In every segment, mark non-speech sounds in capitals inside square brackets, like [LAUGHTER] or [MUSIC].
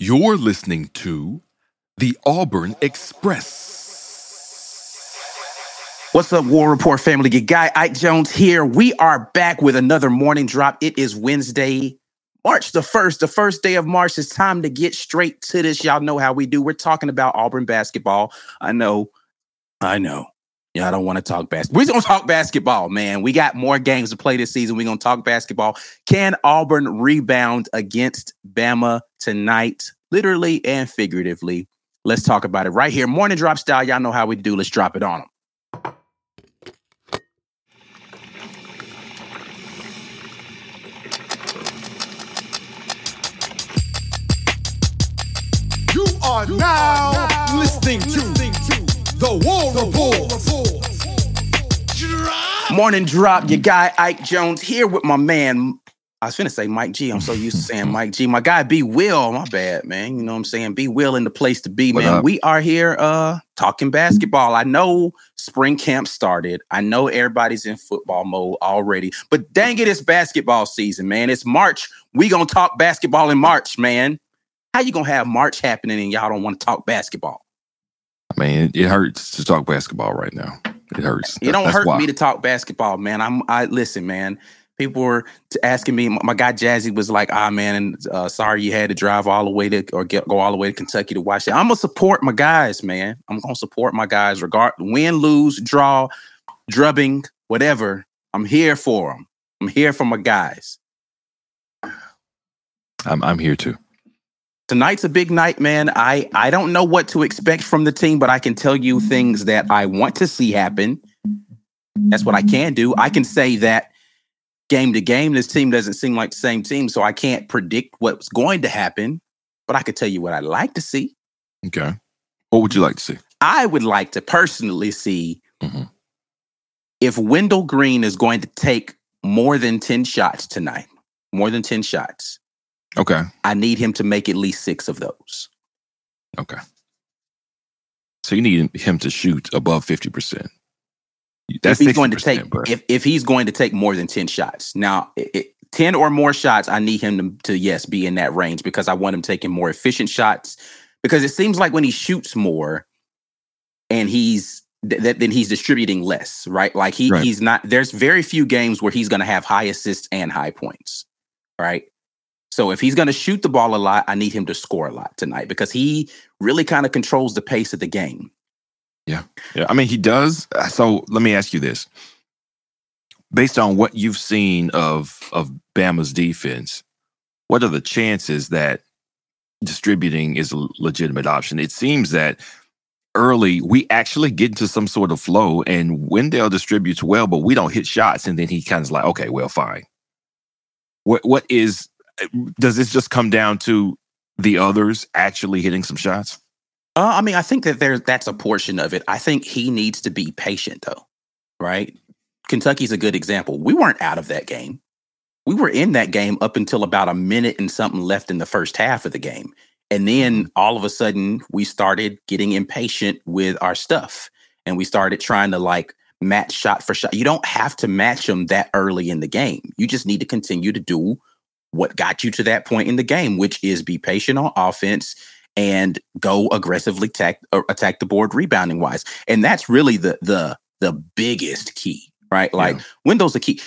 You're listening to the Auburn Express. What's up, War Report family? Your guy Ike Jones here. We are back with another morning drop. It is Wednesday, March the 1st, the first day of March. It's time to get straight to this. Y'all know how we do. We're talking about Auburn basketball. I know, I know. I don't want to talk basketball. We're going to talk basketball, man. We got more games to play this season. We're going to talk basketball. Can Auburn rebound against Bama tonight, literally and figuratively? Let's talk about it right here. Morning drop style. Y'all know how we do. Let's drop it on them. You are now, listening, to, the War Report. Morning drop. Your guy Ike Jones here with my man. I was finna say Mike G. I'm so used to saying Mike G. My guy B Will. My bad, man. You know what I'm saying? B Will in the place to be, What man. up? We are here uh talking basketball. I know spring camp started. I know everybody's in football mode already. But dang it, it's basketball season, man. It's March. We gonna talk basketball in March, man. How you gonna have March happening and y'all don't want to talk basketball? I mean, it, it hurts to talk basketball right now. It hurts. It don't hurt why. me to talk basketball, man. I'm I listen, man. People were asking me. My, my guy Jazzy was like, "Ah, man, uh, sorry you had to drive all the way to or get go all the way to Kentucky to watch it." I'm gonna support my guys, man. I'm gonna support my guys, regard win, lose, draw, drubbing, whatever. I'm here for them. I'm here for my guys. I'm, I'm here too. Tonight's a big night, man. I I don't know what to expect from the team, but I can tell you things that I want to see happen. That's what I can do. I can say that game to game, this team doesn't seem like the same team, so I can't predict what's going to happen. But I could tell you what I'd like to see. Okay. What would you like to see? I would like to personally see Mhm. if Wendell Green is going to take more than 10 shots tonight, more than 10 shots. Okay. I need him to make at least six of those. Okay. So you need him to shoot above 50%. That's if he's going to take if, if he's going to take more than 10 shots now i- i- 10 or more shots i need him to, to yes be in that range because i want him taking more efficient shots because it seems like when he shoots more and he's th- that then he's distributing less right like he Right. he's not there's very few games where he's going to have high assists and high points right so if he's going to shoot the ball a lot i need him to score a lot tonight because he really kind of controls the pace of the game yeah, Yeah. I mean, he does. Uh, So let me ask you this. Based on what you've seen of of Bama's defense, what are the chances that distributing is a legitimate option? It seems that early we actually get into some sort of flow and Wendell distributes well, but we don't hit shots. And then he kind of like, okay, well, fine. What what is does this just come down to the others actually hitting some shots? Uh, I mean, I think that there's that's a portion of it. I think he needs to be patient, though, right? Kentucky's a good example. We weren't out of that game. We were in that game up until about a minute and something left in the first half of the game. And then all of a sudden, we started getting impatient with our stuff and we started trying to like match shot for shot. You don't have to match them that early in the game. You just need to continue to do what got you to that point in the game, which is be patient on offense and go aggressively attack attack the board rebounding wise. And that's really the the the biggest key, right? Like Yeah. Wendell's the key.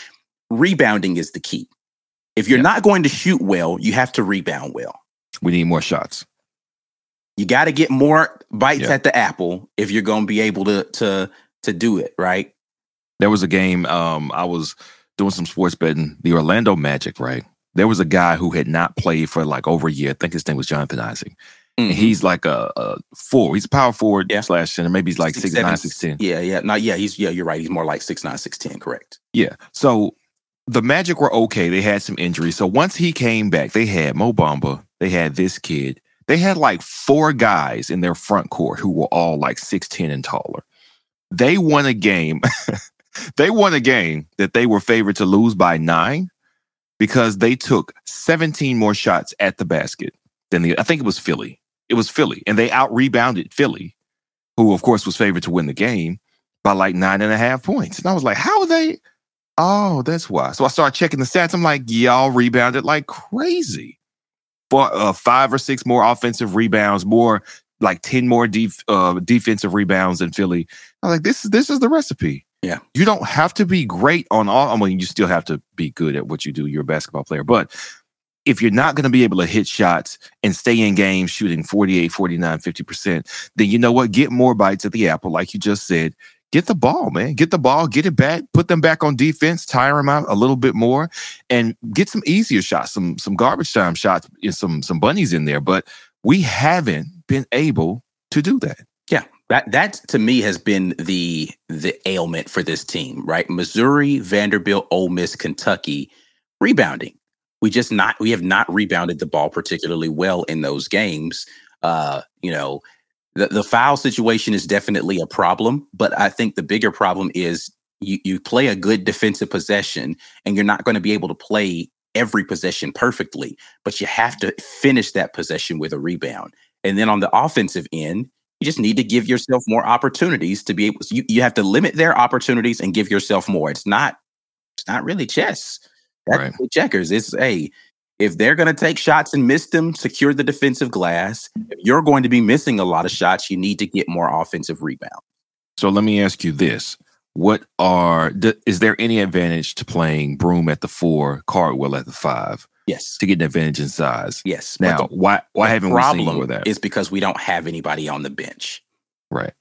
Rebounding is the key. If you're Yeah. not going to shoot well, you have to rebound well. We need more shots. You got to get more bites Yeah. at the apple if you're going to be able to to to do it, right? There was a game um I was doing some sports betting, the Orlando Magic, right? There was a guy who had not played for like over a year. I think his name was Jonathan Isaac. And Mhm. he's like a, a four. He's a power forward Yeah. slash center. Maybe he's like six, seven, nine, six ten. Yeah, yeah. No, yeah, he's yeah, you're right. He's more like six nine, six ten, correct. Yeah. So the Magic were okay. They had some injuries. So once he came back, they had Mo Bamba. They had this kid. They had like four guys in their front court who were all like 6'10 and taller. They won a game. [LAUGHS] they won a game that they were favored to lose by nine because they took 17 more shots at the basket than the I think it was Philly. It was Philly. And they out rebounded Philly, who of course was favored to win the game by like nine and a half points. And I was like, how are they? Oh, that's why. So I started checking the stats. I'm like, y'all rebounded like crazy. For uh, five or six more offensive rebounds, more like ten more def, uh, defensive rebounds than Philly. I was like, this is this is the recipe. Yeah. you don't have to be great on all. I mean, you still have to be good at what you do. You're a basketball player, but if you're not going to be able to hit shots and stay in games shooting 48, 49, 50%, then you know what? Get more bites at the apple, like you just said. Get the ball, man. Get the ball, get it back, put them back on defense, tire them out a little bit more, and get some easier shots, some some garbage time shots, and some some bunnies in there. But we haven't been able to do that. Yeah, that that to me has been the the ailment for this team, right? Missouri, Vanderbilt, Ole Miss, Kentucky, rebounding. We just not we have not rebounded the ball particularly well in those games. Uh, you know, the the foul situation is definitely a problem, but I think the bigger problem is you you play a good defensive possession and you're not going to be able to play every possession perfectly, but you have to finish that possession with a rebound. And then on the offensive end, you just need to give yourself more opportunities to be able you, you have to limit their opportunities and give yourself more. It's not it's not really chess. That's Right. really checkers. It's a if they're going to take shots and miss them, secure the defensive glass. If you're going to be missing a lot of shots, you need to get more offensive rebound. So let me ask you this: What are is there any advantage to playing Broome at the four, Cardwell at the five Yes. to get an advantage in size? Yes. Now, the why why haven't we seen problem more of that? is because we don't have anybody on the bench. right.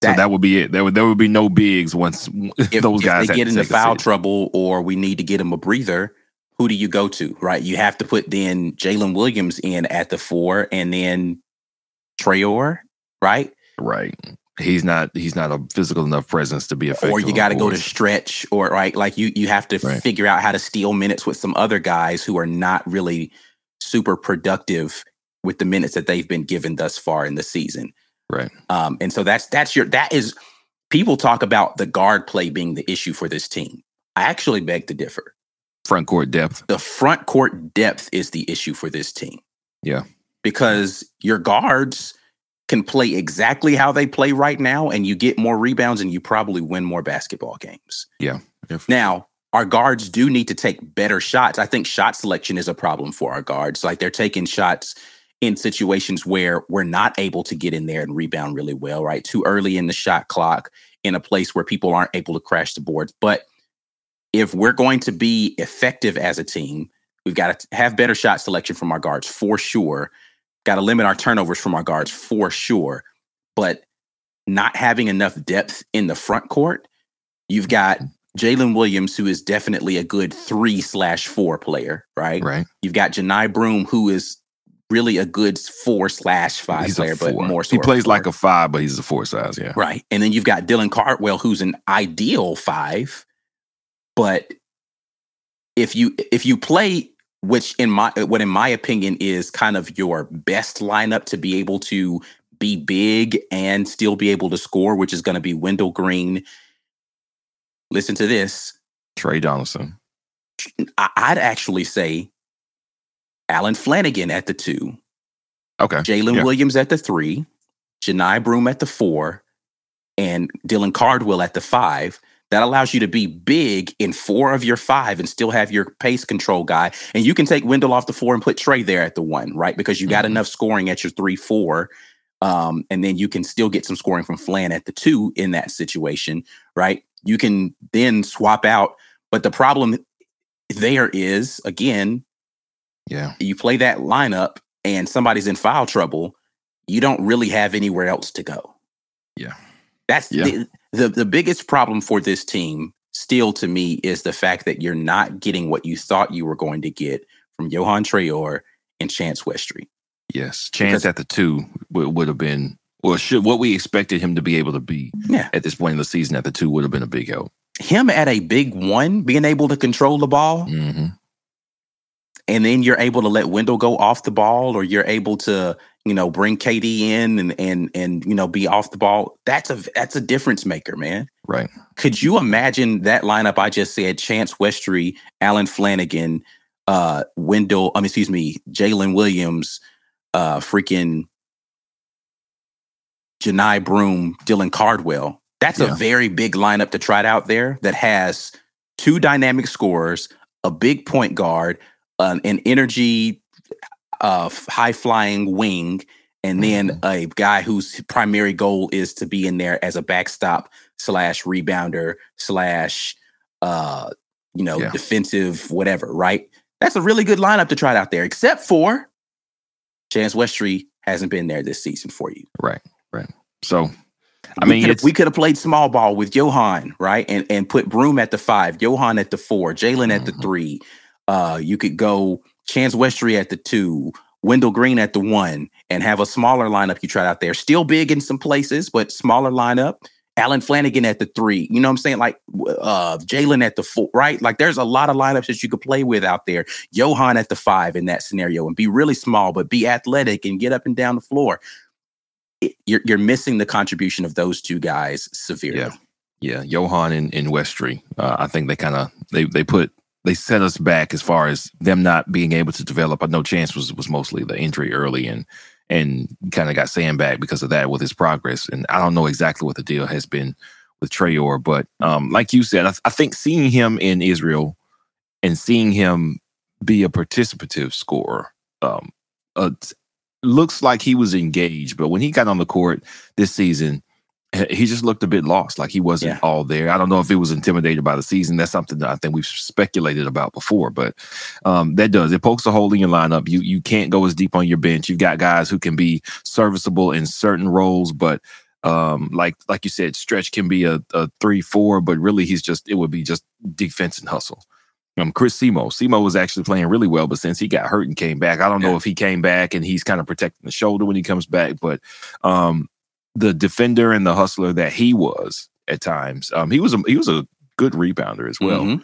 That- so that would be it. There would there would be no bigs once [LAUGHS] if, those if guys get to into foul trouble or we need to get them a breather, who do you go to? Right? You have to put then Jaylin Williams in at the four and then Traore, right? Right. He's not he's not a physical enough presence to be effective. or you got to go to stretch or right like you you have to Right. figure out how to steal minutes with some other guys who are not really super productive with the minutes that they've been given thus far in the season Right. um and so that's that's your that is people talk about the guard play being the issue for this team i actually beg to differ front court depth. the front court depth is the issue for this team Yeah. because your guards can play exactly how they play right now and you get more rebounds and you probably win more basketball games If- now, our guards do need to take better shots. I think shot selection is a problem for our guards. Like they're taking shots in situations where we're not able to get in there and rebound really well, right? Too early in the shot clock in a place where people aren't able to crash the boards. But if we're going to be effective as a team, we've got to have better shot selection from our guards for sure. Got to limit our turnovers from our guards for sure. But not having enough depth in the front court, you've got Jaylin Williams, who is definitely a good three slash four player, right? right. You've got Johni Broome, who is really a good four slash five he's player, but more he plays like a five, but he's a four size. Yeah. right. And then you've got Dylan Cardwell, who's an ideal five, but if you if you play which in my what in my opinion is kind of your best lineup to be able to be big and still be able to score, which is going to be Wendell Green. Listen to this. Tre Donaldson. I'd actually say Allen Flanigan at the two, Okay. Jaylin Yeah. Williams at the three, Johni Broome at the four, and Dylan Cardwell at the five. That allows you to be big in four of your five and still have your pace control guy. And you can take Wendell off the four and put Trey there at the one, right? Because you got Mhm. enough scoring at your three, four. Um, and then you can still get some scoring from Flan at the two in that situation, right? You can then swap out. But the problem there is, again, Yeah. you play that lineup and somebody's in foul trouble, you don't really have anywhere else to go. Yeah. That's Yeah. The, the the biggest problem for this team still to me is the fact that you're not getting what you thought you were going to get from Yohan Traore and Chance Westry. Yes. Chance Because- at the two would, would have been, or should what we expected him to be able to be Yeah. at this point in the season at the two would have been a big help. Him at a big one, being able to control the ball, hmm and then you're able to let Wendell go off the ball, or you're able to, you know, bring KD in and and and you know be off the ball. That's a that's a difference maker, man. Right. Could you imagine that lineup I just said? Chance Westry, Allen Flanigan, uh, Wendell, I mean, excuse me, Jaylin Williams, uh, freaking Johni Broome, Dylan Cardwell. That's Yeah. a very big lineup to try it out there that has two dynamic scorers, a big point guard, an, an energy. Uh, high flying wing, and then Mhm. a guy whose primary goal is to be in there as a backstop slash rebounder slash uh you know Yeah. defensive whatever. Right? That's a really good lineup to try out there, except for Chance Westry hasn't been there this season for you. Right, right. So, I We mean, could've- we could have played small ball with Yohan, right, and and put Broome at the five, Yohan at the four, Jaylin at the Mhm. three. Uh, you could go Chance Westry at the two, Wendell Green at the one, and have a smaller lineup you tried out there. Still big in some places, but smaller lineup. Allen Flanigan at the three. You know what I'm saying? Like uh Jaylin at the four, right? Like there's a lot of lineups that you could play with out there. Yohan at the five in that scenario and be really small, but be athletic and get up and down the floor. It- you're you're missing the contribution of those two guys severely. Yeah. yeah, Yohan and, and Westry. Uh, I think they kind of they they put they set us back as far as them not being able to develop. I know Chance was was mostly the injury early and and kind of got sandbagged because of that with his progress. And I don't know exactly what the deal has been with Traore, but um, like you said, I, I think seeing him in Israel and seeing him be a participative scorer um, uh, looks like he was engaged. But when he got on the court this season, he just looked a bit lost, like he wasn't Yeah. all there. I don't know if it was intimidated by the season. That's something that I think we've speculated about before, but um, that does it pokes a hole in your lineup. You you can't go as deep on your bench. You've got guys who can be serviceable in certain roles, but um, like like you said, stretch can be a, a three four, but really he's just it would be just defense and hustle. Um, Chris Simo. Simo was actually playing really well, but since he got hurt and came back, I don't know Yeah. if he came back and he's kind of protecting the shoulder when he comes back. But um, the defender and the hustler that he was at times, um, he was a he was a good rebounder as well. Mhm.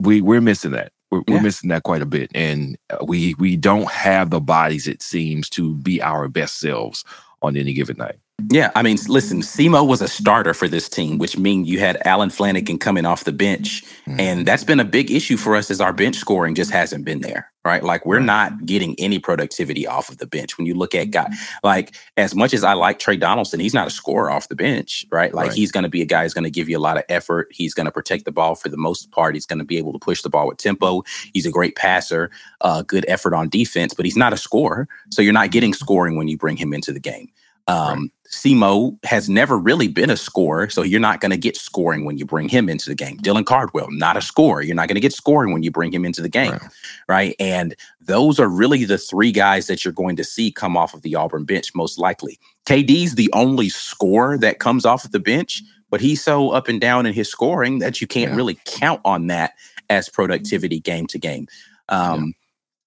We we're missing that. We're, we're missing that quite a bit, and uh, we we don't have the bodies it seems to be our best selves on any given night. Yeah, I mean, listen, Simo was a starter for this team, which means you had Allen Flanigan coming off the bench. Mm-hmm. And that's been a big issue for us as our bench scoring just hasn't been there, right? Like we're not getting any productivity off of the bench. When you look at guy, like as much as I like Tre Donaldson, he's not a scorer off the bench, right? Like Right. he's going to be a guy who's going to give you a lot of effort. He's going to protect the ball for the most part. He's going to be able to push the ball with tempo. He's a great passer, uh, good effort on defense, but he's not a scorer. So you're not getting scoring when you bring him into the game. Um, Simo has never really been a scorer, so you're not going to get scoring when you bring him into the game. Dylan Cardwell, not a scorer. You're not going to get scoring when you bring him into the game, Right. right. And those are really the three guys that you're going to see come off of the Auburn bench most likely. KD's the only scorer that comes off of the bench, but he's so up and down in his scoring that you can't Yeah. really count on that as productivity game to game. Um,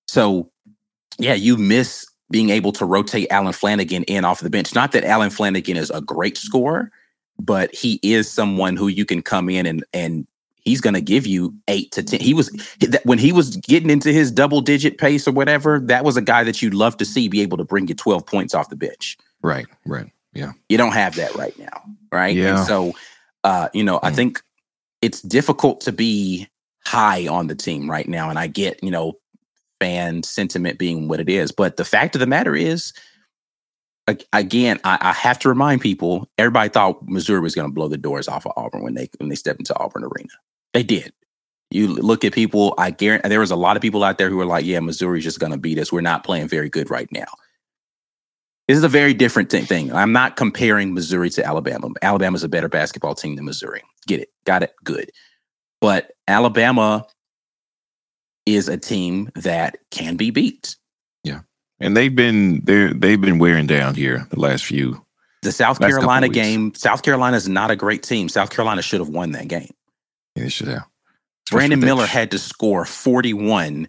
So, yeah, you miss being able to rotate Allen Flanigan in off the bench. Not that Allen Flanigan is a great scorer, but he is someone who you can come in and and he's going to give you eight to ten. He was that- when he was getting into his double digit pace or whatever. That was a guy that you'd love to see be able to bring you twelve points off the bench. Right, right, yeah, You don't have that right now, right? Yeah. And so, uh, you know, I Mm. think it's difficult to be high on the team right now, and I get you know fan sentiment being what it is, but the fact of the matter is. Again, I, I have to remind people. Everybody thought Missouri was going to blow the doors off of Auburn when they when they stepped into Auburn Arena. They did. You look at people. I guarantee there was a lot of people out there who were like, "Yeah, Missouri's just going to beat us. We're not playing very good right now." This is a very different thi- thing. I'm not comparing Missouri to Alabama. Alabama's a better basketball team than Missouri. Get it? Got it? Good. But Alabama is a team that can be beat. Yeah, and they've been they they've been wearing down here the last few. The South Carolina game, South Carolina is not a great team. South Carolina should have won that game. Yeah, they should have. Brandon Miller had to score 41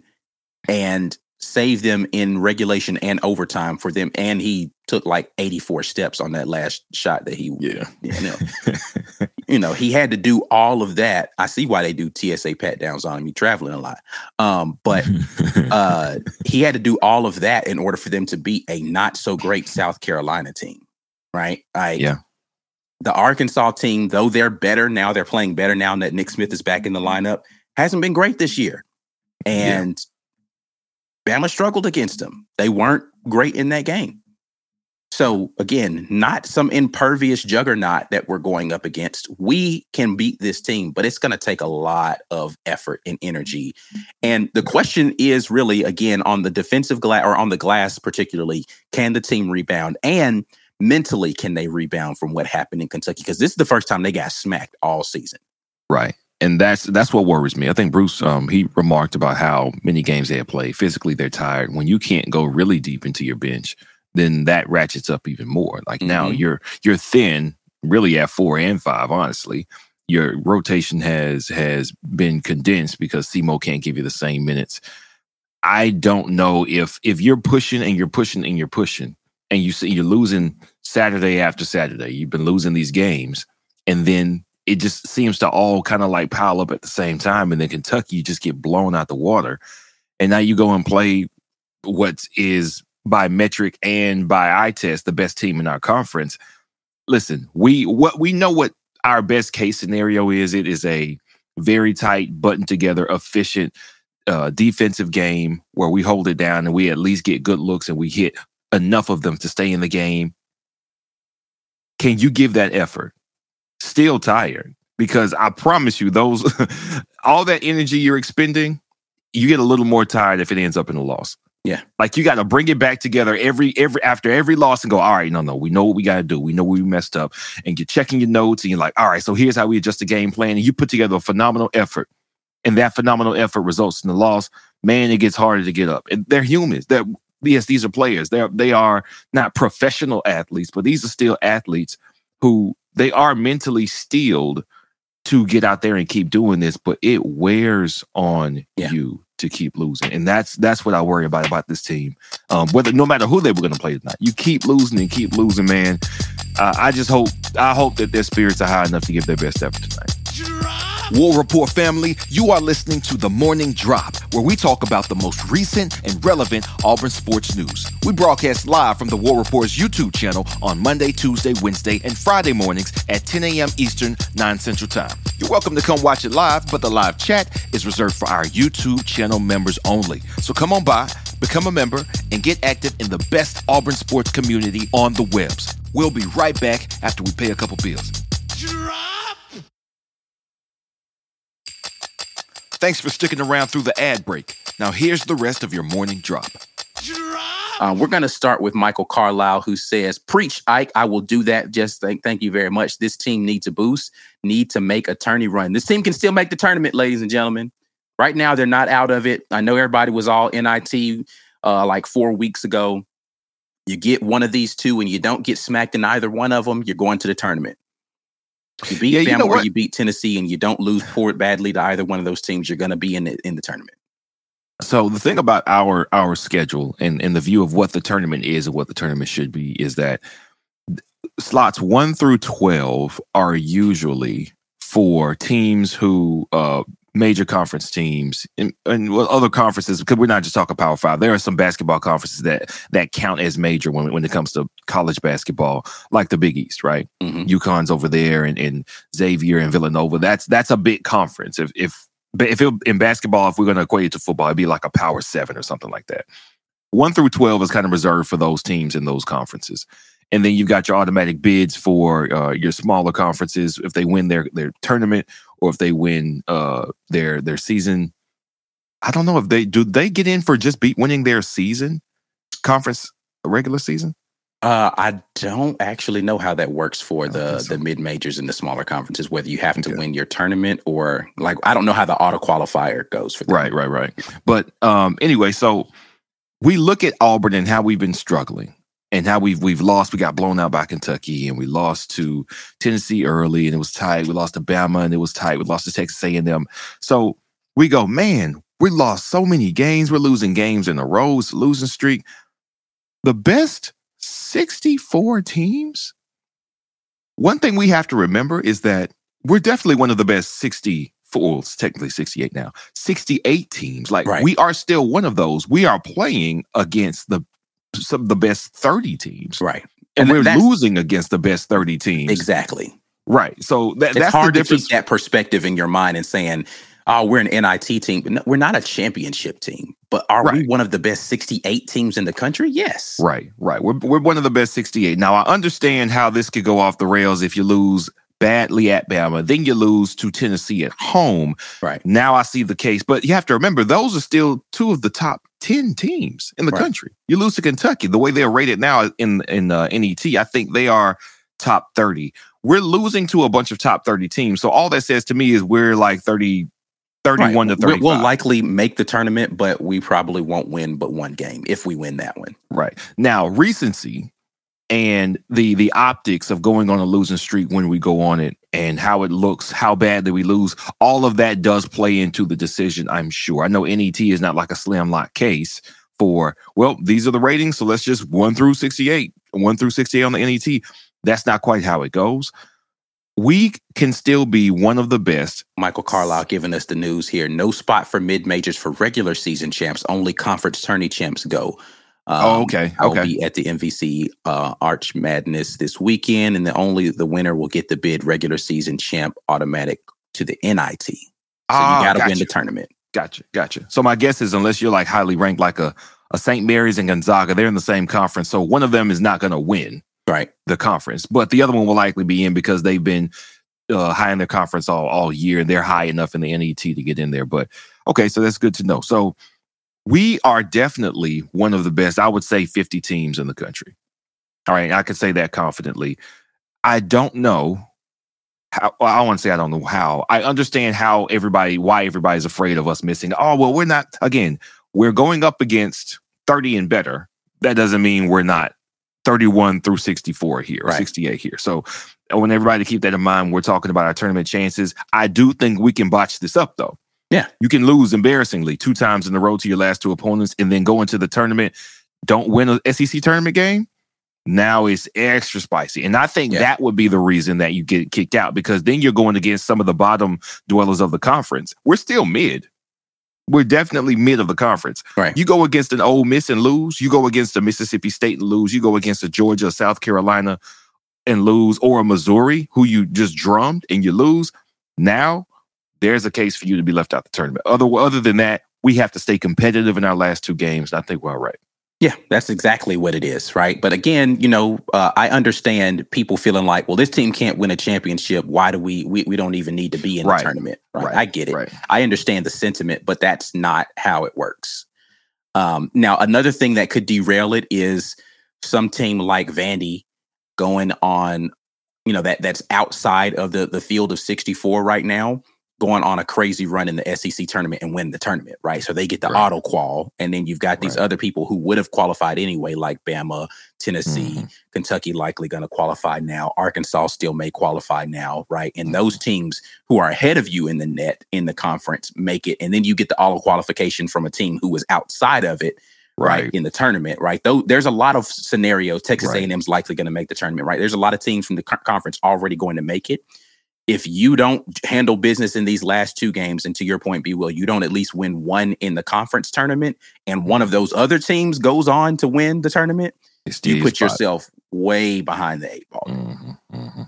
and save them in regulation and overtime for them. And he took like 84 steps on that last shot that he, Yeah. you know, [LAUGHS] you know, he had to do all of that. I see why they do TSA pat downs on him. He traveling a lot. Um, but [LAUGHS] uh, he had to do all of that in order for them to beat a not so great South Carolina team, right? Like, Yeah. The Arkansas team, though they're better now, they're playing better now that Nick Smith is back in the lineup, hasn't been great this year. And Bama struggled against them. They weren't great in that game. So again, not some impervious juggernaut that we're going up against. We can beat this team, but it's going to take a lot of effort and energy. And the question is really again on the defensive glass or on the glass particularly, can the team rebound and mentally can they rebound from what happened in Kentucky because this is the first time they got smacked all season. Right. And that's that's what worries me. I think Bruce um, he remarked about how many games they had played. Physically, they're tired. When you can't go really deep into your bench, then that ratchets up even more. Like mm-hmm. now you're you're thin, really at four and five, honestly. Your rotation has has been condensed because Semo can't give you the same minutes. I don't know if if you're pushing and you're pushing and you're pushing and you see you're losing Saturday after Saturday. You've been losing these games, and then it just seems to all kind of like pile up at the same time. And then Kentucky, you just get blown out the water. And now you go and play what is by metric and by eye test the best team in our conference. Listen, we what we know what our best case scenario is. It is a very tight, button together, efficient uh, defensive game where we hold it down and we at least get good looks and we hit enough of them to stay in the game. Can you give that effort? Still tired because I promise you, those [LAUGHS] all that energy you're expending, you get a little more tired if it ends up in a loss. Yeah. Like you got to bring it back together every every after every loss and go, all right, no, no, we know what we got to do. We know we messed up. And you're checking your notes and you're like, all right, so here's how we adjust the game plan. And you put together a phenomenal effort. And that phenomenal effort results in the loss. Man, it gets harder to get up. And they're humans. They're yes, these are players. They're they are not professional athletes, but these are still athletes who they are mentally steeled to get out there and keep doing this, but it wears on yeah. you to keep losing, and that's that's what I worry about about this team. Um, whether no matter who they were going to play tonight, you keep losing and keep losing, man. Uh, I just hope I hope that their spirits are high enough to give their best effort tonight. War Report family, you are listening to The Morning Drop, where we talk about the most recent and relevant Auburn sports news. We broadcast live from the War Report's YouTube channel on Monday, Tuesday, Wednesday, and Friday mornings at 10 a.m. Eastern, 9 Central Time. You're welcome to come watch it live, but the live chat is reserved for our YouTube channel members only. So come on by, become a member, and get active in the best Auburn sports community on the webs. We'll be right back after we pay a couple bills. Drop! Thanks for sticking around through the ad break. Now, here's the rest of your morning drop. drop. Uh, we're going to start with Michael Carlisle, who says, Preach, Ike, I will do that. Just thank, thank you very much. This team needs a boost, need to make a tourney run. This team can still make the tournament, ladies and gentlemen. Right now, they're not out of it. I know everybody was all NIT uh, like four weeks ago. You get one of these two and you don't get smacked in either one of them, you're going to the tournament. You beat yeah, Bama you know or you beat Tennessee, and you don't lose poor badly to either one of those teams. You're going to be in the, in the tournament. So the thing about our our schedule and and the view of what the tournament is and what the tournament should be is that slots one through twelve are usually for teams who uh, major conference teams and, and other conferences because we're not just talking power five. There are some basketball conferences that that count as major when, when it comes to college basketball like the big east right? Mm-hmm. UConn's over there and, and xavier and villanova. That's that's a big conference. If if if it, in basketball if we're going to equate it to football it'd be like a power seven or something like that one through 12 is kind of reserved for those teams in those conferences and then you've got your automatic bids for uh, your smaller conferences if they win their their tournament or if they win uh, their their season. I don't know if they do they get in for just beat winning their season conference regular season. Uh, I don't actually know how that works for the so. the mid majors and the smaller conferences. Whether you have okay. to win your tournament or like I don't know how the auto qualifier goes for them. Right, right, right. But um, anyway, so we look at Auburn and how we've been struggling and how we've we've lost. We got blown out by Kentucky, and we lost to Tennessee early, and it was tight. We lost to Bama, and it was tight. We lost to Texas A&M. So we go, man, we lost so many games. We're losing games in a row, losing streak. The best 64 teams. One thing we have to remember is that we're definitely one of the best 60 well, it's technically 68 now, 68 teams. Like right. we are still one of those. We are playing against the some of the best 30 teams. Right. And, and we're losing against the best 30 teams. Exactly. Right. So that, it's that's hard to keep that perspective in your mind and saying, oh, we're an NIT team. But no, we're not a championship team But are right. we one of the best 68 teams in the country? Yes. Right, right. We're, we're one of the best 68. Now, I understand how this could go off the rails if you lose badly at Bama, then you lose to Tennessee at home. Right. Now I see the case. But you have to remember, those are still two of the top 10 teams in the right. country. You lose to Kentucky. The way they're rated now in, in uh, NET, I think they are top 30. We're losing to a bunch of top 30 teams. So all that says to me is we're like 30, 31 right. to 35. We'll likely make the tournament, but we probably won't win but one game if we win that one. Right. Now, recency and the the optics of going on a losing streak when we go on it and how it looks, how bad that we lose, all of that does play into the decision, I'm sure. I know NET is not like a slam lock case for, well, these are the ratings, so let's just 1 through 68, 1 through 68 on the NET. That's not quite how it goes. We can still be one of the best. Michael Carlisle giving us the news here. No spot for mid majors for regular season champs. Only conference tourney champs go. Oh, um, oh, okay. I'll okay. be at the MVC uh, Arch Madness this weekend, and the only the winner will get the bid regular season champ automatic to the NIT. So ah, you got to gotcha. win the tournament. Gotcha, gotcha. So my guess is unless you're like highly ranked, like a a St. Mary's and Gonzaga, they're in the same conference, so one of them is not going to win right the conference, but the other one will likely be in because they've been uh, high in their conference all all year, and they're high enough in the NET to get in there. But okay, so that's good to know. So we are definitely one of the best, I would say 50 teams in the country. All right, I can say that confidently. I don't know how, I want to say I don't know how. I understand how everybody, why everybody's afraid of us missing. Oh, well, we're not, again, we're going up against 30 and better. That doesn't mean we're not 31 through 64 here, right. 68 here. So I want everybody to keep that in mind. We're talking about our tournament chances. I do think we can botch this up, though. Yeah. You can lose embarrassingly two times in a row to your last two opponents and then go into the tournament, don't win a SEC tournament game. Now it's extra spicy. And I think yeah. that would be the reason that you get kicked out because then you're going against some of the bottom dwellers of the conference. We're still mid. We're definitely mid of the conference. Right. You go against an Ole Miss and lose. You go against a Mississippi State and lose. You go against a Georgia, South Carolina and lose, or a Missouri who you just drummed and you lose. Now there's a case for you to be left out the tournament. Other other than that, we have to stay competitive in our last two games. And I think we're all right. Yeah, that's exactly what it is, right? But again, you know, uh, I understand people feeling like, well, this team can't win a championship. Why do we? We, we don't even need to be in right. the tournament, right? right? I get it. Right. I understand the sentiment, but that's not how it works. Um, now, another thing that could derail it is some team like Vandy going on, you know, that that's outside of the the field of 64 right now going on a crazy run in the SEC tournament and win the tournament, right? So they get the right. auto qual, and then you've got these right. other people who would have qualified anyway, like Bama, Tennessee, mm-hmm. Kentucky, likely going to qualify now. Arkansas still may qualify now, right? And mm-hmm. those teams who are ahead of you in the net in the conference make it, and then you get the auto qualification from a team who was outside of it. Right. right in the tournament, right? Though there's a lot of scenarios. Texas right. A&M's likely going to make the tournament, right? There's a lot of teams from the co- conference already going to make it if you don't handle business in these last two games, and to your point, B Will, you don't at least win one in the conference tournament, and one of those other teams goes on to win the tournament, you put spot. yourself way behind the eight ball. Mm-hmm, mm-hmm.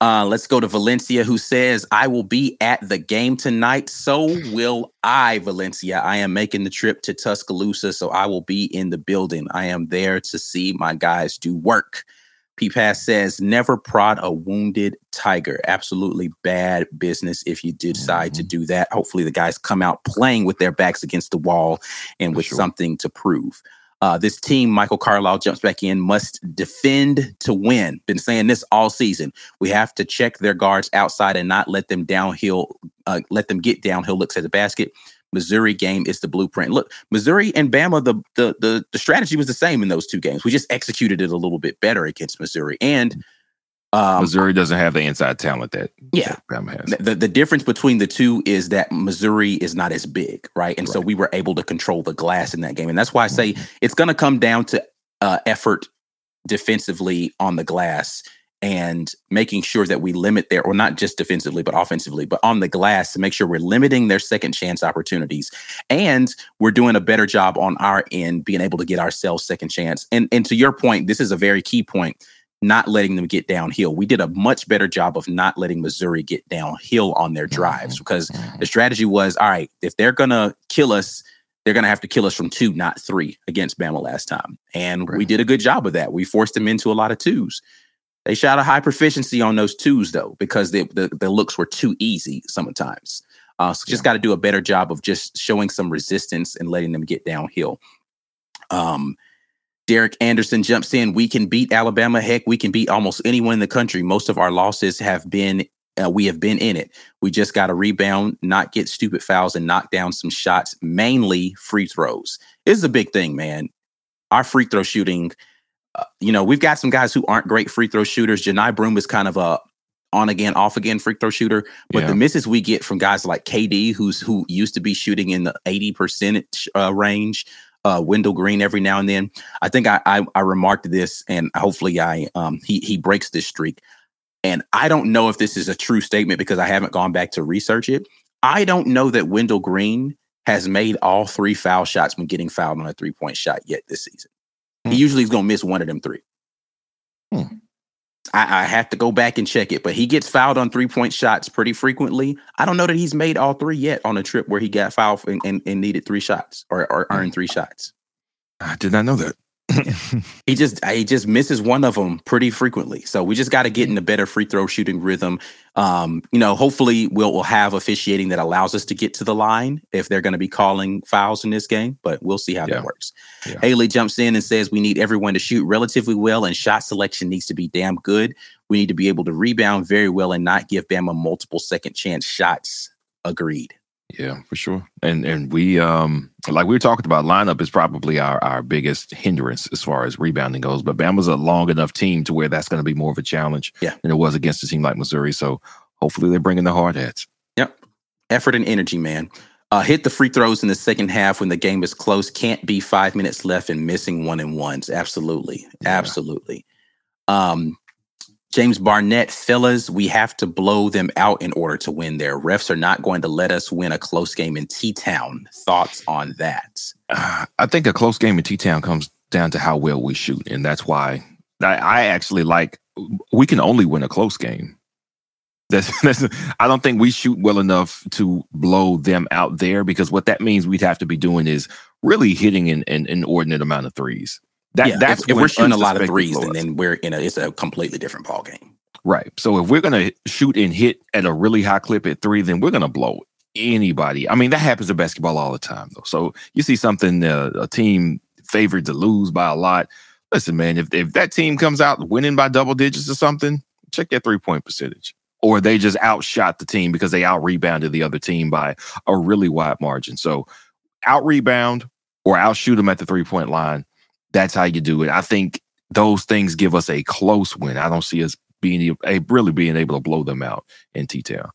Uh, let's go to Valencia, who says, I will be at the game tonight. So will I, Valencia. I am making the trip to Tuscaloosa, so I will be in the building. I am there to see my guys do work. P Pass says, never prod a wounded tiger. Absolutely bad business if you decide mm-hmm. to do that. Hopefully, the guys come out playing with their backs against the wall and For with sure. something to prove. Uh, this team, Michael Carlisle jumps back in, must defend to win. Been saying this all season. We have to check their guards outside and not let them downhill, uh, let them get downhill looks at the basket. Missouri game is the blueprint. Look, Missouri and Bama, the, the the the strategy was the same in those two games. We just executed it a little bit better against Missouri. And um, Missouri doesn't have the inside talent that, yeah, that Bama has. The, the difference between the two is that Missouri is not as big, right? And right. so we were able to control the glass in that game. And that's why I say mm-hmm. it's going to come down to uh, effort defensively on the glass and making sure that we limit their, or not just defensively, but offensively, but on the glass to make sure we're limiting their second chance opportunities. And we're doing a better job on our end, being able to get ourselves second chance. And, and to your point, this is a very key point not letting them get downhill. We did a much better job of not letting Missouri get downhill on their drives mm-hmm. because mm-hmm. the strategy was all right, if they're going to kill us, they're going to have to kill us from two, not three against Bama last time. And right. we did a good job of that. We forced them into a lot of twos. They shot a high proficiency on those twos, though, because the, the, the looks were too easy sometimes. Uh, so just yeah. got to do a better job of just showing some resistance and letting them get downhill. Um, Derek Anderson jumps in. We can beat Alabama. Heck, we can beat almost anyone in the country. Most of our losses have been, uh, we have been in it. We just got to rebound, not get stupid fouls, and knock down some shots, mainly free throws. This is a big thing, man. Our free throw shooting, uh, you know, we've got some guys who aren't great free throw shooters. Johni Broome is kind of a on again, off again free throw shooter. But yeah. the misses we get from guys like KD, who's who used to be shooting in the 80% uh, range, uh, Wendell Green every now and then. I think I, I, I remarked this, and hopefully I um he he breaks this streak. And I don't know if this is a true statement because I haven't gone back to research it. I don't know that Wendell Green has made all three foul shots when getting fouled on a three point shot yet this season. Hmm. He usually is going to miss one of them three. Hmm. I, I, have to go back and check it, but he gets fouled on three point shots pretty frequently. I don't know that he's made all three yet on a trip where he got fouled and, and, and needed three shots or, or earned three shots. I did not know that. He just he just misses one of them pretty frequently. So we just got to get in a better free throw shooting rhythm. Um, you know, hopefully we'll, we'll have officiating that allows us to get to the line if they're going to be calling fouls in this game, but we'll see how yeah. that works. Yeah. Haley jumps in and says we need everyone to shoot relatively well and shot selection needs to be damn good. We need to be able to rebound very well and not give Bama multiple second chance shots. Agreed. Yeah, for sure. And and we um like we were talking about, lineup is probably our our biggest hindrance as far as rebounding goes. But Bama's a long enough team to where that's going to be more of a challenge yeah. than it was against a team like Missouri. So hopefully they're bringing the hard hats. Yep, effort and energy, man. Uh, hit the free throws in the second half when the game is close. Can't be five minutes left and missing one and ones. Absolutely, yeah. absolutely. Um, James Barnett, fellas, we have to blow them out in order to win there. Refs are not going to let us win a close game in T Town. Thoughts on that? [SIGHS] I think a close game in T Town comes down to how well we shoot. And that's why I, I, actually like, we can only win a close game. [LAUGHS] That's, that's, I don't think we shoot well enough to blow them out there because what that means we'd have to be doing is really hitting an, an inordinate amount of threes. That, yeah, that's if, if we're shooting a lot of threes, and then we're in a it's a completely different ball game. Right. So if we're gonna shoot and hit at a really high clip at three, then we're gonna blow anybody. I mean, that happens in basketball all the time, though. So you see something uh, a team favored to lose by a lot. Listen, man, if if that team comes out winning by double digits or something, check their three point percentage. Or they just outshot the team because they out rebounded the other team by a really wide margin. So out rebound or outshoot them at the three point line that's how you do it. I think those things give us a close win. I don't see us being a really being able to blow them out in T Town.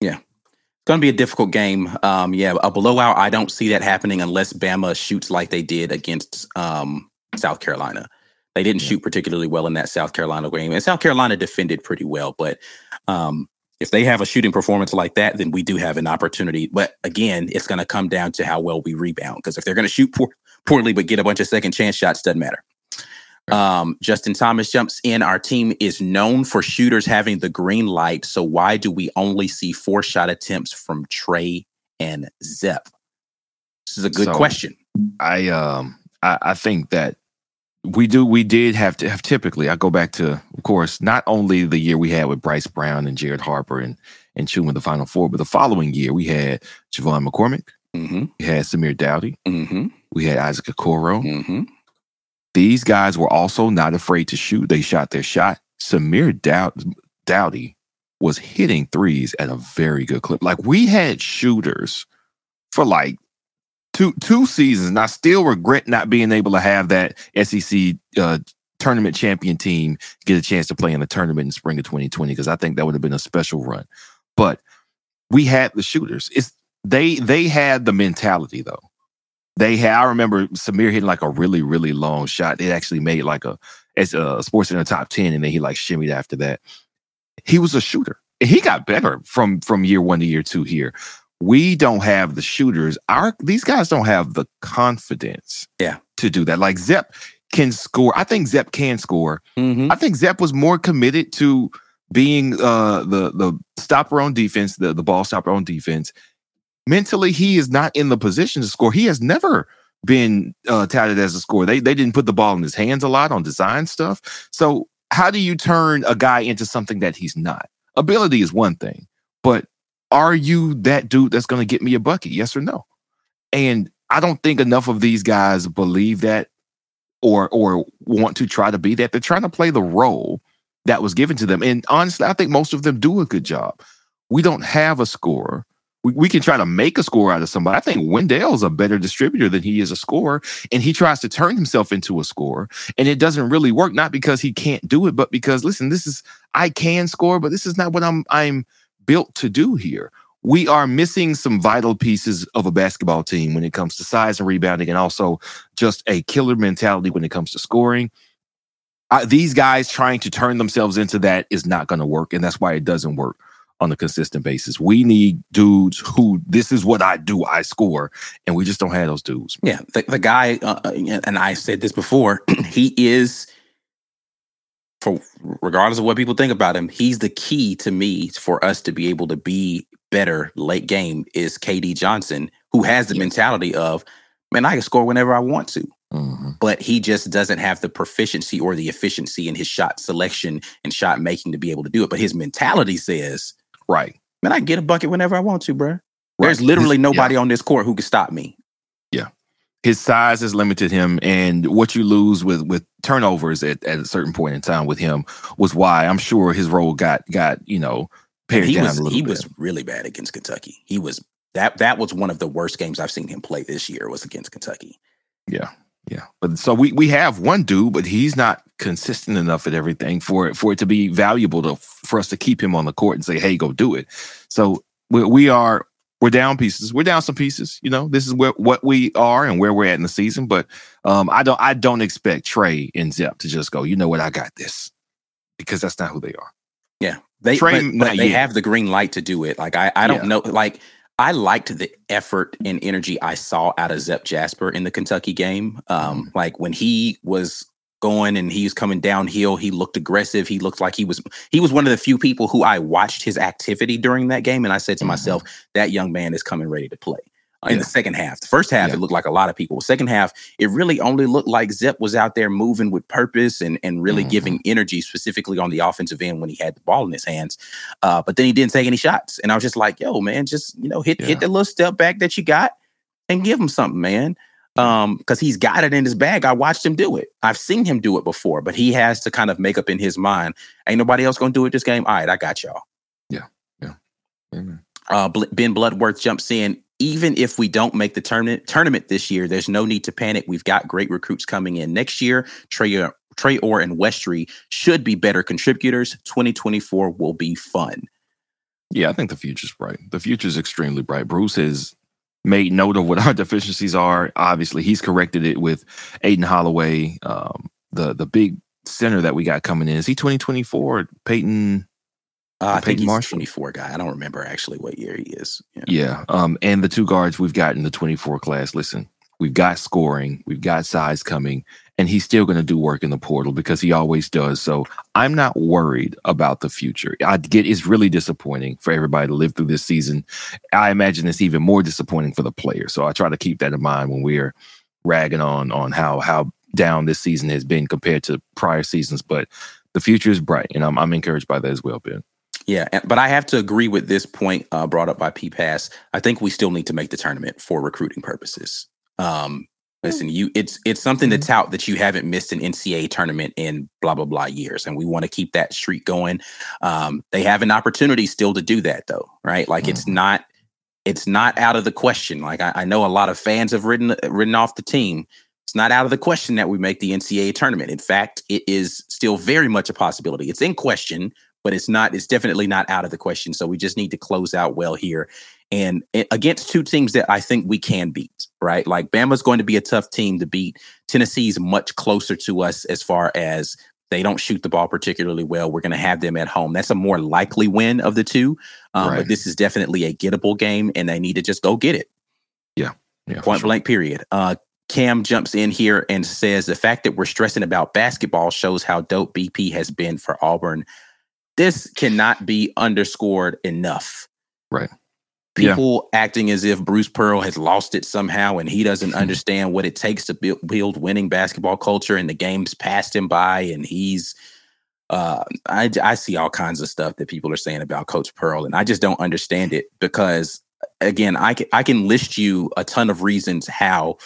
Yeah. It's going to be a difficult game. Um, yeah, a blowout. I don't see that happening unless Bama shoots like they did against um, South Carolina. They didn't yeah. shoot particularly well in that South Carolina game, and South Carolina defended pretty well. But um, if they have a shooting performance like that, then we do have an opportunity. But again, it's going to come down to how well we rebound. Because if they're going to shoot poor, poorly but get a bunch of second chance shots, doesn't matter. Um, Justin Thomas jumps in. Our team is known for shooters having the green light. So why do we only see four shot attempts from Trey and Zep? This is a good so question. I um I, I think that we do we did have to have typically I go back to of course not only the year we had with Bryce Brown and Jared Harper and and Chuma the Final Four, but the following year we had J'Von McCormick, mm-hmm. we had Samir Doughty, mm-hmm. We had Isaac Okoro. Mm-hmm. These guys were also not afraid to shoot. They shot their shot. Samir Dow- Doughty was hitting threes at a very good clip. Like we had shooters for like two two seasons, and I still regret not being able to have that SEC uh, tournament champion team get a chance to play in the tournament in spring of 2020 because I think that would have been a special run. But we had the shooters. It's they they had the mentality though. They had, I remember Samir hitting like a really, really long shot. It actually made like a, as a sports in the top 10, and then he like shimmied after that. He was a shooter. He got better from from year one to year two here. We don't have the shooters. Our these guys don't have the confidence yeah. to do that. Like Zep can score. I think Zep can score. Mm-hmm. I think Zep was more committed to being uh the the stopper on defense, the, the ball stopper on defense, mentally he is not in the position to score. He has never been uh, touted as a scorer. They they didn't put the ball in his hands a lot on design stuff. So how do you turn a guy into something that he's not? Ability is one thing, but are you that dude that's going to get me a bucket? Yes or no? And I don't think enough of these guys believe that or or want to try to be that. They're trying to play the role that was given to them. And honestly, I think most of them do a good job. We don't have a scorer. We, we can try to make a score out of somebody. I think Wendell's a better distributor than he is a scorer, and he tries to turn himself into a scorer, and it doesn't really work. Not because he can't do it, but because listen, this is I can score, but this is not what I'm I'm built to do here. We are missing some vital pieces of a basketball team when it comes to size and rebounding, and also just a killer mentality when it comes to scoring. Uh, these guys trying to turn themselves into that is not going to work, and that's why it doesn't work on a consistent basis. We need dudes who this is what I do, I score, and we just don't have those dudes. Yeah, the, the guy, uh, uh and I said this before, [CLEARS THROAT] he is, for regardless of what people think about him, he's the key to me for us to be able to be better late game. Is KD Johnson, who has the mentality of, man, I can score whenever I want to. Mm-hmm. But he just doesn't have the proficiency or the efficiency in his shot selection and shot making to be able to do it. But his mentality says, Right. Man, I get a bucket whenever I want to, bro. Right. There's literally His, nobody yeah. on this court who can stop me. Yeah. His size has limited him, and what you lose with with turnovers at, at a certain point in time with him was why I'm sure his role got got you know pared he down was, a little He bit. He was really bad against Kentucky. He was that that was one of the worst games I've seen him play this year was against Kentucky. Yeah. Yeah. But so we we have one dude, but he's not consistent enough at everything for it for it to be valuable to for us to keep him on the court and say, "Hey, go do it." So we, we are we're down pieces. We're down some pieces. You know, this is where what we are and where we're at in the season. But um, I don't I don't expect Tre and Zep to just go. You know what? I got this because that's not who they are. Yeah, they Tre, but, but they yet. have the green light to do it. Like I I don't yeah. know like I liked the effort and energy I saw out of Zep Jasper in the Kentucky game. Um, mm-hmm. Like when he was going and he was coming downhill, he looked aggressive. He looked like he was he was one of the few people who I watched his activity during that game, and I said to mm-hmm. myself, that young man is coming ready to play in yeah. the second half. The first half, yeah. it looked like a lot of people. Second half, it really only looked like Zep was out there moving with purpose and, and really mm-hmm. giving energy, specifically on the offensive end when he had the ball in his hands. Uh, but then he didn't take any shots. And I was just like, yo, man, just, you know, hit, yeah. hit the little step back that you got and give him something, man. Um, because he's got it in his bag. I watched him do it. I've seen him do it before, but he has to kind of make up in his mind. Ain't nobody else gonna do it this game. All right, I got y'all. Yeah, yeah. Amen. Uh, Ben Bloodworth jumps in even if we don't make the tournament tournament this year, there's no need to panic. We've got great recruits coming in next year. Trey, Traore and Westry should be better contributors. 2024 will be fun. Yeah, I think the future's bright. The future's extremely bright. Bruce has made note of what our [LAUGHS] deficiencies are. Obviously, he's corrected it with Aden Holloway, um, the the big center that we got coming in. Is he 2024? Peyton uh, I think he's Marshall. 24 guy. I don't remember actually what year he is. Yeah. yeah. Um, and the two guards we've got in the 24 class. Listen, we've got scoring, we've got size coming, and he's still going to do work in the portal because he always does. So I'm not worried about the future. I get it's really disappointing for everybody to live through this season. I imagine it's even more disappointing for the players. So I try to keep that in mind when we're ragging on on how how down this season has been compared to prior seasons. But the future is bright, and I'm I'm encouraged by that as well, Ben. Yeah, but I have to agree with this point uh, brought up by P Pass. I think we still need to make the tournament for recruiting purposes. Um, listen, you it's it's something to mm-hmm. tout that you haven't missed an NCAA tournament in blah blah blah years, and we want to keep that streak going. Um, they have an opportunity still to do that, though, right? Like mm-hmm. it's not it's not out of the question. Like I, I know a lot of fans have written written off the team. It's not out of the question that we make the NCAA tournament. In fact, it is still very much a possibility. It's in question, but it's not, it's definitely not out of the question. So we just need to close out well here. And against two teams that I think we can beat, right? Like Bama's going to be a tough team to beat. Tennessee's much closer to us as far as they don't shoot the ball particularly well. We're going to have them at home. That's a more likely win of the two. Um, right. But this is definitely a gettable game, and they need to just go get it. Yeah. yeah Point blank, period. Uh, Cam jumps in here and says the fact that we're stressing about basketball shows how dope BP has been for Auburn this cannot be underscored enough. Right. People yeah. acting as if Bruce Pearl has lost it somehow and he doesn't [LAUGHS] understand what it takes to build, build winning basketball culture and the game's passed him by and he's uh, I, I see all kinds of stuff that people are saying about Coach Pearl, and I just don't understand it because, again, I can, I can list you a ton of reasons how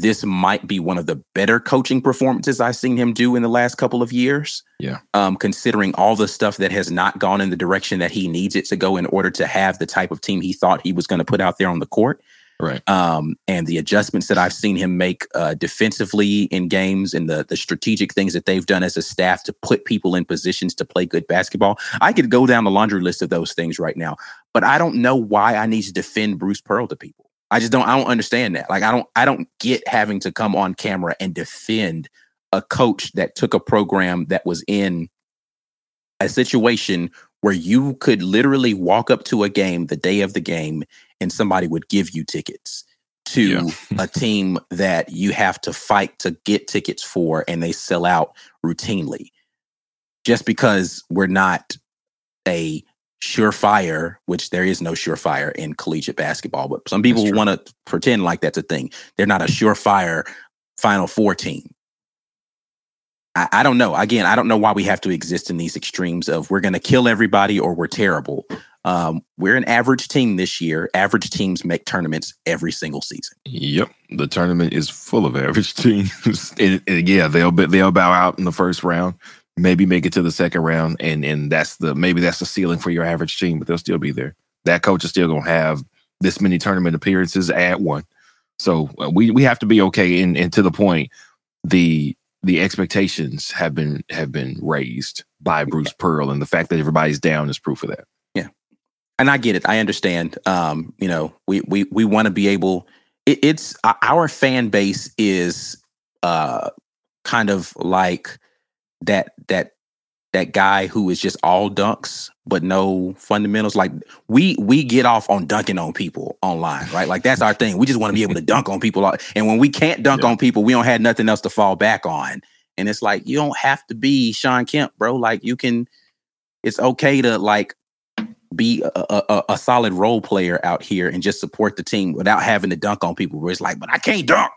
this might be one of the better coaching performances I've seen him do in the last couple of years. Yeah. Um, considering all the stuff that has not gone in the direction that he needs it to go in order to have the type of team he thought he was going to put out there on the court. Right. Um, and the adjustments that I've seen him make uh, defensively in games and the the strategic things that they've done as a staff to put people in positions to play good basketball. I could go down the laundry list of those things right now, but I don't know why I need to defend Bruce Pearl to people. I just don't I don't understand that. Like I don't I don't get having to come on camera and defend a coach that took a program that was in a situation where you could literally walk up to a game the day of the game and somebody would give you tickets to yeah. a [LAUGHS] team that you have to fight to get tickets for and they sell out routinely just because we're not a surefire, which there is no surefire in collegiate basketball, but some people want to pretend like that's a thing. They're not a surefire Final Four team. I, I, don't know. Again, I don't know why we have to exist in these extremes of we're going to kill everybody or we're terrible. Um, we're an average team this year. Average teams make tournaments every single season. Yep, the tournament is full of average [LAUGHS] teams, and, and yeah, they'll they'll bow out in the first round maybe make it to the second round, and and that's the maybe that's the ceiling for your average team, but they'll still be there. That coach is still gonna have this many tournament appearances at one, so uh, we we have to be okay. And and to the point, the the expectations have been have been raised by Bruce Pearl, and the fact that everybody's down is proof of that. Yeah, and I get it. I understand. Um, you know, we we we want to be able. It, it's our fan base is uh kind of like that that that guy who is just all dunks but no fundamentals. Like we we get off on dunking on people online right? Like that's our thing. We just want to be able to dunk on people and when we can't dunk yeah. on people we don't have nothing else to fall back on. And it's like you don't have to be Shawn Kemp bro. Like you can it's okay to like be a, a, a solid role player out here and just support the team without having to dunk on people where it's like but I can't dunk.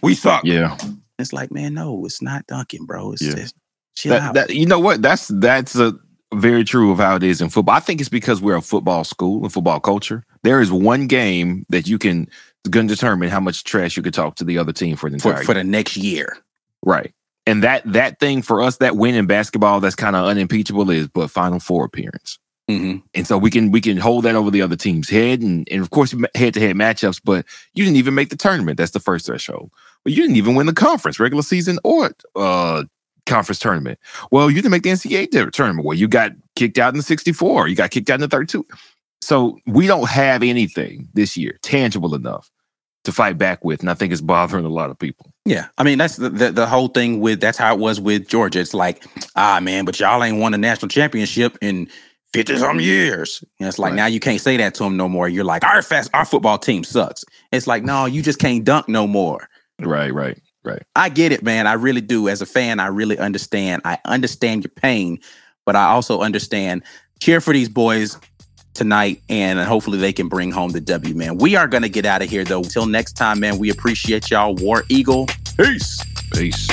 We suck. Yeah it's like, man, no, it's not dunking, bro. It's yeah. just chill that, out. That, you know what? That's that's a very true of how it is in football. I think it's because we're a football school and football culture. There is one game that you can going to determine how much trash you could talk to the other team for the entire for, for the next year. Right. And that that thing for us, that win in basketball, that's kind of unimpeachable is but Final Four appearance. Mm-hmm. And so we can we can hold that over the other team's head, and, and of course head to head matchups. But you didn't even make the tournament. That's the first threshold. But you didn't even win the conference, regular season or uh, conference tournament. Well, you didn't make the NCAA tournament. Well, you got kicked out in the 64. You got kicked out in the 32. So we don't have anything this year tangible enough to fight back with, and I think it's bothering a lot of people. Yeah, I mean that's the, the, the whole thing with that's how it was with Georgia. It's like, ah man, but y'all ain't won a national championship in 50 some years. And it's like right. now you can't say that to them no more. You're like, our fast our football team sucks. It's like, no, you just can't dunk no more. Right, right, right. I get it, man. I really do. As a fan, I really understand. I understand your pain, but I also understand cheer for these boys tonight and hopefully they can bring home the W, man. We are going to get out of here though. Until next time, man, we appreciate y'all. War Eagle. Peace. Peace.